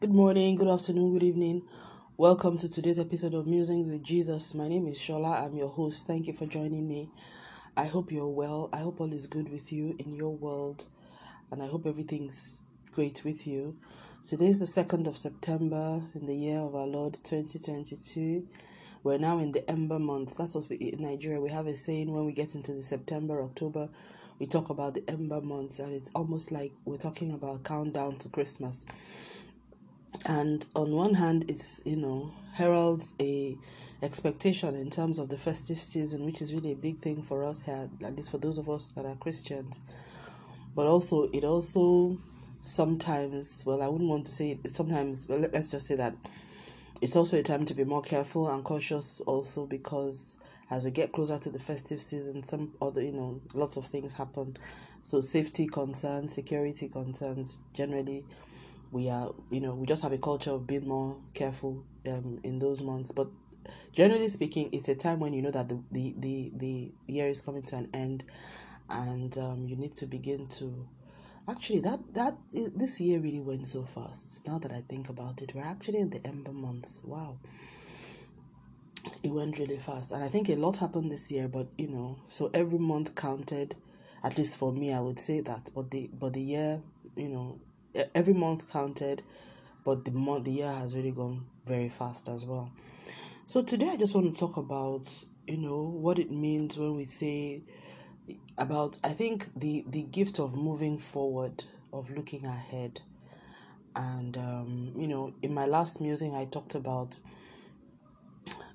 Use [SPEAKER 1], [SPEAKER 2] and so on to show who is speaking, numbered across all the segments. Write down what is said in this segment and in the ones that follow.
[SPEAKER 1] Good morning, good afternoon, good evening. Welcome to today's episode of Musings with Jesus. My name is Shola. I'm your host. Thank you for joining me. I hope you're well. I hope all is good with you in your world, and I hope everything's great with you. Today is the 2nd of September in the year of our Lord 2022. We're now in the Ember months. That's what we in Nigeria. We have a saying when we get into the September, October, we talk about the Ember months, and it's almost like we're talking about countdown to Christmas and on one hand it's you know heralds a expectation in terms of the festive season which is really a big thing for us here at least for those of us that are christians. But also it also sometimes well i wouldn't want to say it sometimes well, let's just say that it's also a time to be more careful and cautious also because as we get closer to the festive season some other you know lots of things happen. So safety concerns security concerns generally we are you know we just have a culture of being more careful um in those months. But generally speaking it's a time when you know that the the the, the year is coming to an end and um, you need to begin to actually that that this year really went so fast. Now that i think about it we're actually in the ember months. Wow. It went really fast. And i think a lot happened this year but you know so every month counted at least for me i would say that. But the but the year you know every month counted, but the month the year has really gone very fast as well. So today I just want to talk about you know what it means when we say about I think the the gift of moving forward of looking ahead and um, you know in my last musing I talked about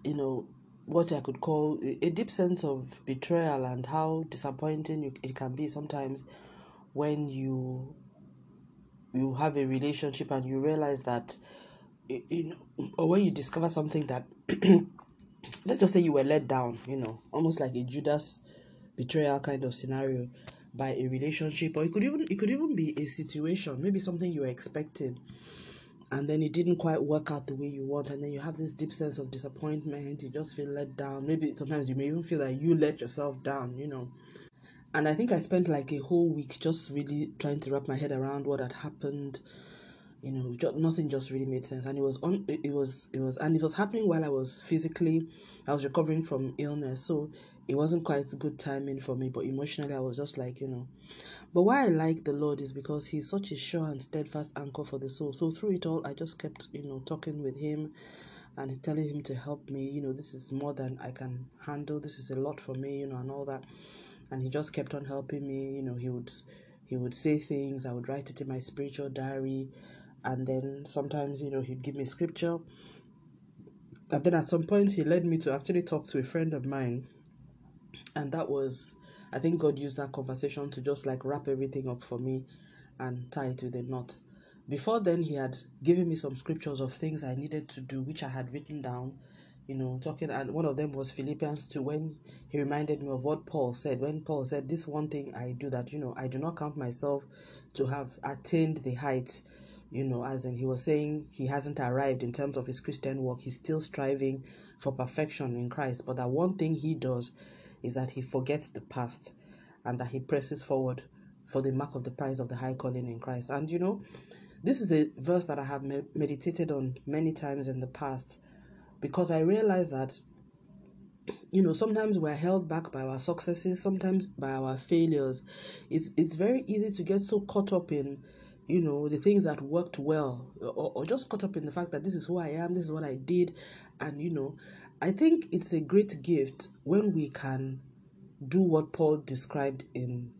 [SPEAKER 1] you know what I could call a deep sense of betrayal and how disappointing it can be sometimes when you you have a relationship and you realize that you know or when you discover something that let's just say you were let down you know almost like a judas betrayal kind of scenario by a relationship or it could even it could even be a situation maybe something you were expecting and then it didn't quite work out the way you want and then you have this deep sense of disappointment you just feel let down. Maybe sometimes you may even feel that you let yourself down you know and I think I spent like a whole week just really trying to wrap my head around what had happened. You know, just, nothing just really made sense, and it was on. It, was it was, and it was happening while I was physically, I was recovering from illness, so it wasn't quite good timing for me. But emotionally, I was just like you know. But why I like the Lord is because He's such a sure and steadfast anchor for the soul. So through it all, I just kept you know talking with Him and telling him to help me you know this is more than i can handle this is a lot for me you know and all that and he just kept on helping me you know he would he would say things i would write it in my spiritual diary and then sometimes you know he'd give me scripture. And then at some point he led me to actually talk to a friend of mine and that was i think god used that conversation to just like wrap everything up for me and tie it with a knot. Before then he had given me some scriptures of things i needed to do which i had written down you know, talking, and one of them was Philippians 2 when he reminded me of what Paul said. When Paul said, This one thing I do that, you know, I do not count myself to have attained the height, you know, as in he was saying he hasn't arrived in terms of his Christian work. He's still striving for perfection in Christ. But that one thing he does is that he forgets the past and that he presses forward for the mark of the prize of the high calling in Christ. And, you know, this is a verse that I have meditated on many times in the past because I realize that you know sometimes we're held back by our successes sometimes by our failures. It's it's very easy to get so caught up in you know the things that worked well or, or just caught up in the fact that this is who i am this is what i did. And you know i think it's a great gift when we can do what paul described in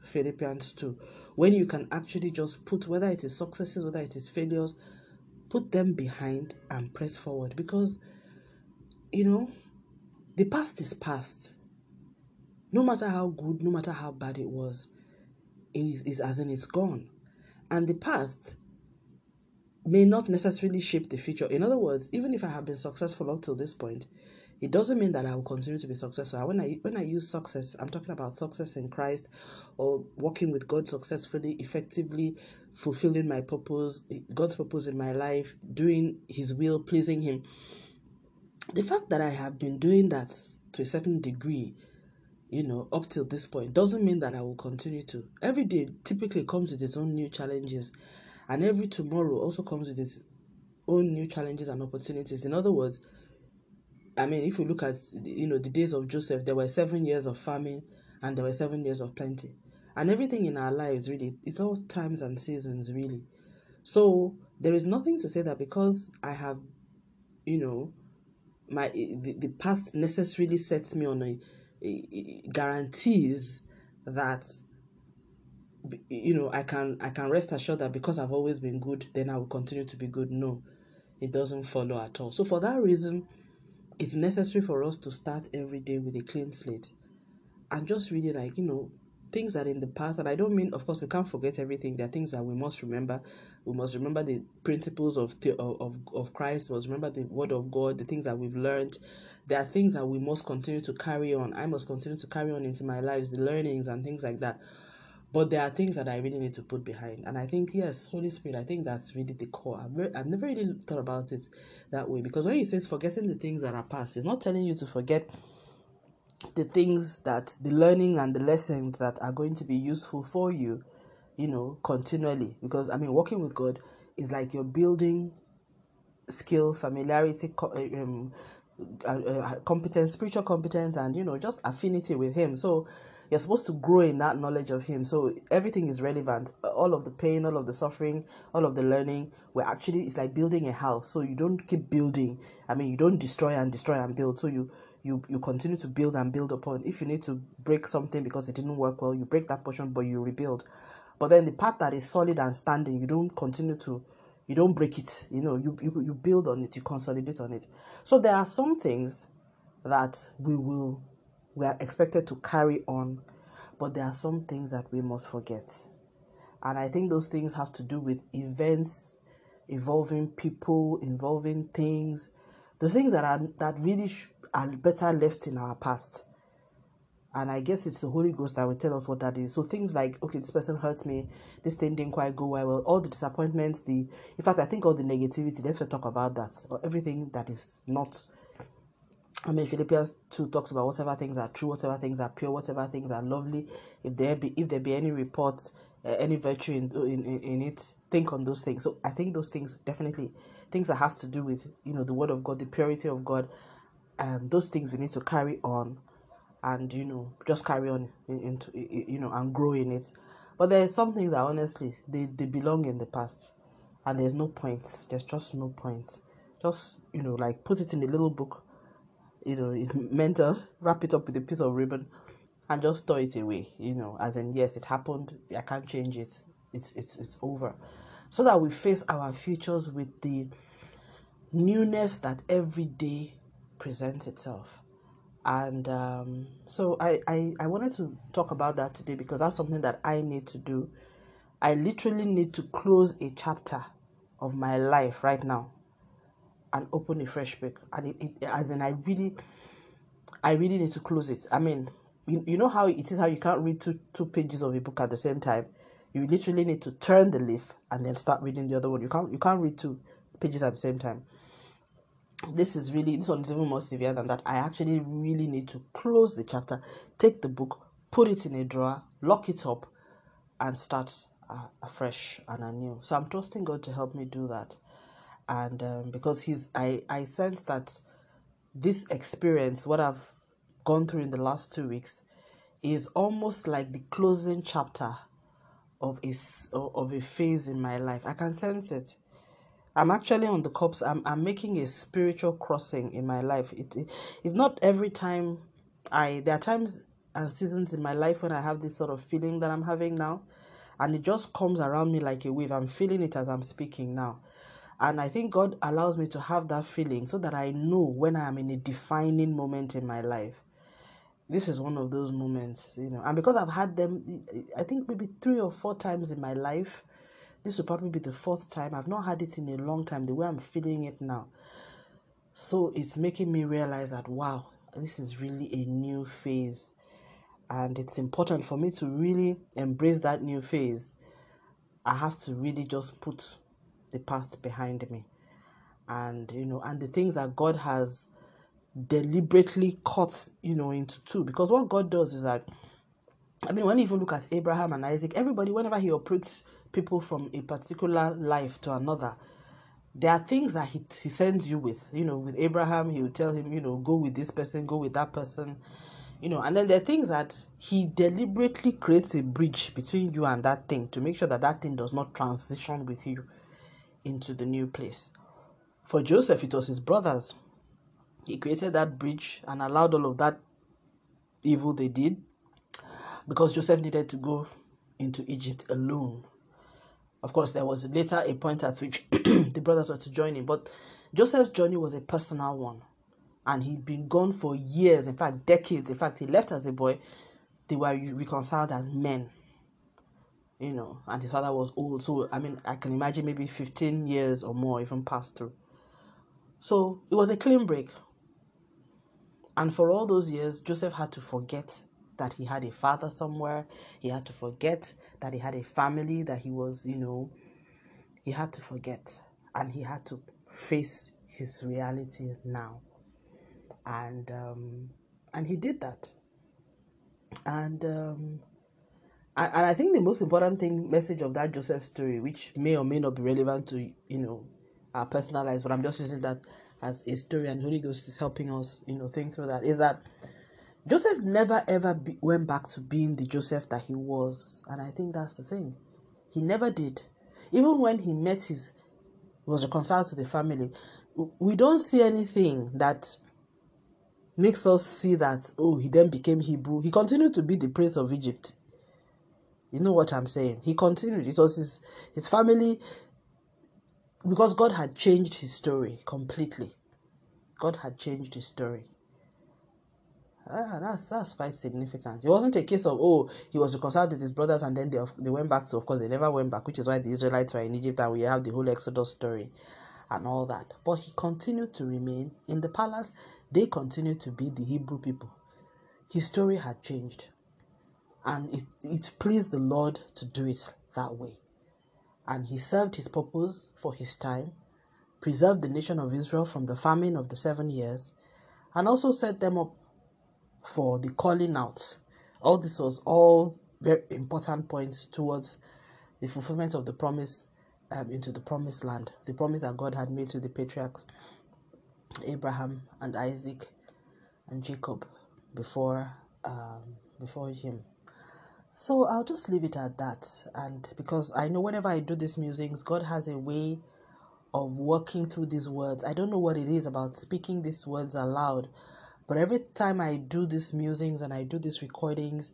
[SPEAKER 1] philippians 2 when you can actually just put whether it is successes whether it is failures put them behind and press forward because you know the past is past. No matter how good no matter how bad it was is is as in it's gone. And the past may not necessarily shape the future. In other words even if i have been successful up till this point it doesn't mean that I will continue to be successful. When I when I use success, I'm talking about success in Christ or working with God successfully, effectively, fulfilling my purpose, God's purpose in my life, doing his will, pleasing him. The fact that I have been doing that to a certain degree, you know, up till this point doesn't mean that I will continue to. Every day typically comes with its own new challenges And every tomorrow also comes with its own new challenges and opportunities. In other words, I mean, if we look at you know the days of Joseph, there were seven years of famine and there were seven years of plenty, and everything in our lives really it's all times and seasons really. So there is nothing to say that because I have, you know, my the, the past necessarily sets me on a, a, a guarantees that you know i can i can rest assured that because i've always been good then i will continue to be good no it doesn't follow at all so for that reason it's necessary for us to start every day with a clean slate and just really like you know things that in the past and i don't mean of course we can't forget everything there are things that we must remember we must remember the principles of the, of, of christ we must remember the word of god the things that we've learned there are things that we must continue to carry on i must continue to carry on into my lives the learnings and things like that but there are things that I really need to put behind. And I think, yes, Holy Spirit, I think that's really the core. I've, re- I've never really thought about it that way. Because when he says forgetting the things that are past, it's not telling you to forget the things that the learning and the lessons that are going to be useful for you, you know, continually. Because, I mean, working with God is like you're building skill, familiarity, um, uh, uh, competence, spiritual competence, and, you know, just affinity with Him. So, you're supposed to grow in that knowledge of him. So everything is relevant. All of the pain all of the suffering all of the learning we're actually it's like building a house. So you don't keep building. I mean you don't destroy and destroy and build. So you you you continue to build and build upon. If you need to break something because it didn't work well you break that portion but you rebuild. But then the part that is solid and standing you don't continue to you don't break it. You know you, you you build on it you consolidate on it. So there are some things that we will we are expected to carry on, but there are some things that we must forget. And I think those things have to do with events involving people, involving things, the things that are that really are better left in our past. And I guess it's the Holy Ghost that will tell us what that is. So things like, okay, this person hurts me, this thing didn't quite go well, all the disappointments, the in fact I think all the negativity, let's talk about that. Or everything that is not I mean, Philippians 2 talks about whatever things are true, whatever things are pure, whatever things are lovely. If there be if there be any reports, uh, any virtue in, in in it, think on those things. So I think those things definitely things that have to do with you know the word of God, the purity of God. Um, those things we need to carry on, and you know just carry on into you know and grow in it. But there are some things that honestly they they belong in the past, and there's no point. There's just no point. Just you know like put it in a little book you know, to wrap it up with a piece of ribbon and just throw it away, you know, as in yes, it happened, I can't change it. It's it's it's over. So that we face our futures with the newness that every day presents itself. And um, so I, I, I wanted to talk about that today because that's something that I need to do. I literally need to close a chapter of my life right now and open a fresh book. And it, it as in i really i really need to close it. I mean you, you know how it is how you can't read two two pages of a book at the same time? You literally need to turn the leaf and then start reading the other one. You can't you can't read two pages at the same time this is really this one is even more severe than that i actually really need to close the chapter take the book put it in a drawer lock it up and start uh, afresh and anew so i'm trusting god to help me do that and um, because he's I I sense that this experience, what I've gone through in the last two weeks, is almost like the closing chapter of a of a phase in my life. I can sense it. I'm actually on the cups. I'm I'm making a spiritual crossing in my life. It, it it's not every time I there are times and seasons in my life when I have this sort of feeling that I'm having now, and it just comes around me like a wave. I'm feeling it as I'm speaking now. And I think God allows me to have that feeling so that I know when I am in a defining moment in my life. This is one of those moments, you know. And because I've had them, I think maybe three or four times in my life, this will probably be the fourth time. I've not had it in a long time, the way I'm feeling it now. So it's making me realize that, wow, this is really a new phase. And it's important for me to really embrace that new phase. I have to really just put the past behind me and you know and the things that god has deliberately cut you know into two because what god does is that i mean when you even look at abraham and isaac everybody whenever he operates people from a particular life to another, there are things that he, he sends you with. You know, with Abraham, he will tell him, you know, go with this person, go with that person. You know, and then there are things that he deliberately creates a bridge between you and that thing to make sure that that thing does not transition with you into the new place. For Joseph, it was his brothers. He created that bridge and allowed all of that evil they did because Joseph needed to go into Egypt alone. Of course, there was later a point at which the brothers were to join him, but Joseph's journey was a personal one. And he'd been gone for years, in fact, decades. In fact, he left as a boy. They were reconciled as men, you know, and his father was old. So, I mean, I can imagine maybe 15 years or more even passed through. So, it was a clean break. And for all those years, Joseph had to forget that he had a father somewhere. He had to forget that he had a family, that he was, you know, he had to forget. And he had to face his reality now. And um, and he did that. And um, and I think the most important thing message of that Joseph story, which may or may not be relevant to you know our personal lives, but I'm just using that as a story, and Holy Ghost is helping us, you know, think through that. Is that Joseph never ever be, went back to being the Joseph that he was, and I think that's the thing. He never did. Even when he met his, was reconciled to the family, we don't see anything that makes us see that oh he then became Hebrew. He continued to be the prince of Egypt. You know what I'm saying? He continued. It was his his family because God had changed his story completely. God had changed his story. Ah, that's that's quite significant. It wasn't a case of oh he was reconciled with his brothers and then they they went back. So of course they never went back, which is why the Israelites were in Egypt and we have the whole Exodus story and all that. But he continued to remain in the palace. They continued to be the Hebrew people. His story had changed, and it it pleased the Lord to do it that way. And he served his purpose for his time, preserved the nation of Israel from the famine of the seven years, and also set them up for the calling out. All this was all very important points towards the fulfillment of the promise um, into the promised land, the promise that God had made to the patriarchs, Abraham and Isaac and Jacob, before um, before him. So I'll just leave it at that, and because I know whenever I do these musings, God has a way of working through these words. I don't know what it is about speaking these words aloud, but every time I do these musings and I do these recordings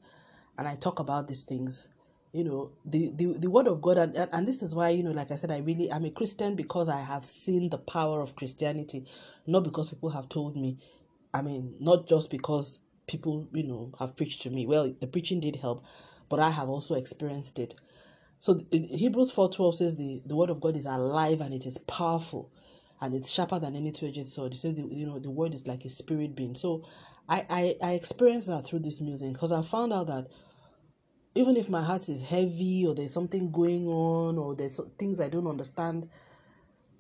[SPEAKER 1] and I talk about these things, you know, the, the, the word of God, and, and this is why, you know, like I said, I really, I'm a Christian because I have seen the power of Christianity, not because people have told me. I mean, not just because people, you know, have preached to me. Well, the preaching did help, but I have also experienced it. So Hebrews 4.12 says the, the word of God is alive and it is powerful and it's sharper than any two-edged sword. Say the, you know the word is like a spirit being. So I I, I experienced that through this music because I found out that even if my heart is heavy or there's something going on or there's things I don't understand.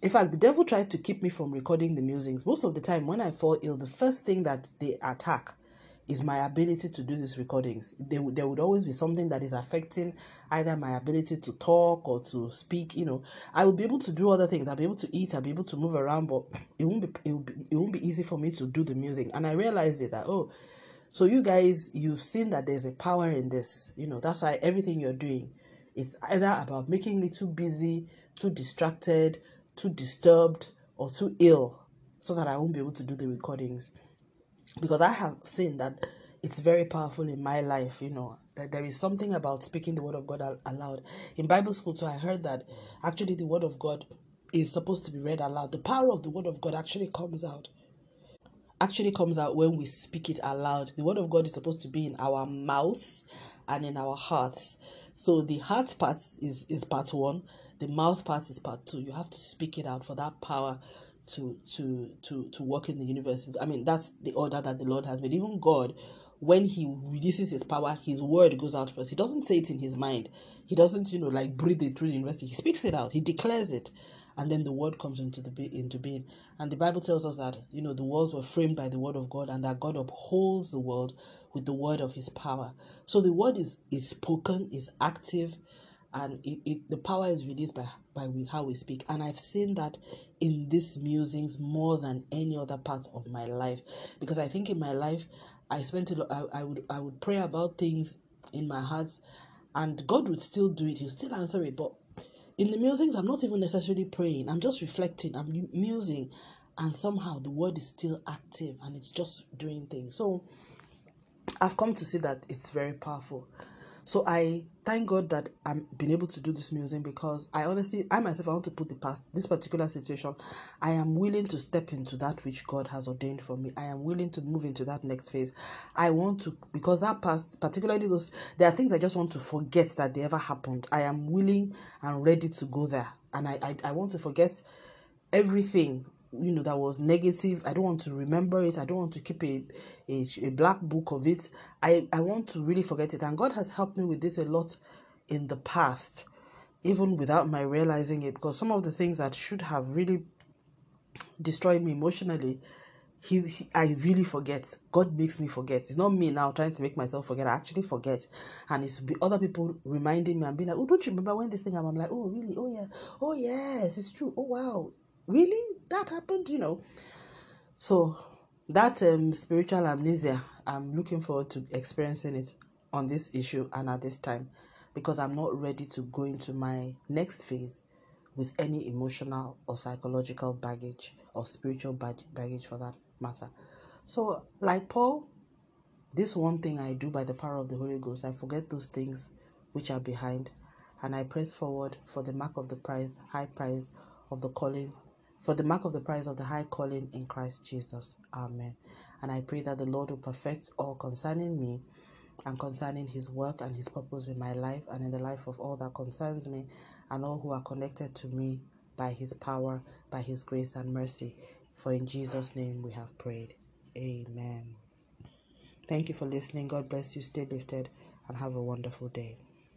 [SPEAKER 1] In fact, the devil tries to keep me from recording the musings. Most of the time, when I fall ill, the first thing that they attack is my ability to do these recordings. There, there would always be something that is affecting either my ability to talk or to speak. You know, I will be able to do other things. I'll be able to eat. I'll be able to move around, but it won't be it, be, it won't be easy for me to do the music. And I realized it that oh, so you guys, you've seen that there's a power in this. You know, that's why everything you're doing is either about making me too busy, too distracted, too disturbed, or too ill, so that I won't be able to do the recordings because I have seen that it's very powerful in my life, you know, that there is something about speaking the word of God aloud. In Bible school, too, I heard that actually the word of God is supposed to be read aloud. The power of the word of God actually comes out. Actually comes out when we speak it aloud. The word of God is supposed to be in our mouths and in our hearts. So the heart part is, is part one, the mouth part is part two. You have to speak it out for that power to to to to work in the universe. I mean, that's the order that the Lord has made. Even God, when He releases His power, His word goes out first. He doesn't say it in His mind. He doesn't, you know, like breathe it through the university. He speaks it out. He declares it, and then the word comes into the into being. And the Bible tells us that you know the worlds were framed by the word of God, and that God upholds the world with the word of His power. So the word is is spoken, is active, and it, it the power is released by by we, how we speak. And i've seen that in these musings more than any other part of my life. Because i think in my life i spent a lot I, I would i would pray about things in my heart and god would still do it. He'll still answer it. But in the musings i'm not even necessarily praying. I'm just reflecting. I'm musing. And somehow the word is still active and it's just doing things. So i've come to see that it's very powerful so I thank God that I'm been able to do this musing because I honestly, I myself, I want to put the past this particular situation. I am willing to step into that which God has ordained for me. I am willing to move into that next phase. I want to because that past, particularly those, there are things I just want to forget that they ever happened. I am willing and ready to go there, and I I, I want to forget everything you know that was negative i don't want to remember it i don't want to keep a, a, a black book of it I, I want to really forget it and god has helped me with this a lot in the past even without my realizing it because some of the things that should have really destroyed me emotionally he, he, I really forget. God makes me forget. It's not me now trying to make myself forget. I actually forget, and it's be other people reminding me and being like, "Oh, don't you remember when this thing happened?" I'm like, "Oh, really? Oh yeah. Oh yes, it's true. Oh wow really? That happened you know? So that um spiritual amnesia i'm looking forward to experiencing it on this issue and at this time because i'm not ready to go into my next phase with any emotional or psychological baggage or spiritual baggage for that matter. So like paul this one thing i do by the power of the holy ghost i forget those things which are behind and i press forward for the mark of the prize high prize of the calling for the mark of the prize of the high calling in Christ Jesus. Amen. And I pray that the Lord will perfect all concerning me and concerning his work and his purpose in my life and in the life of all that concerns me and all who are connected to me by his power, by his grace and mercy. For in Jesus' name we have prayed. Amen. Thank you for listening. God bless you. Stay lifted and have a wonderful day.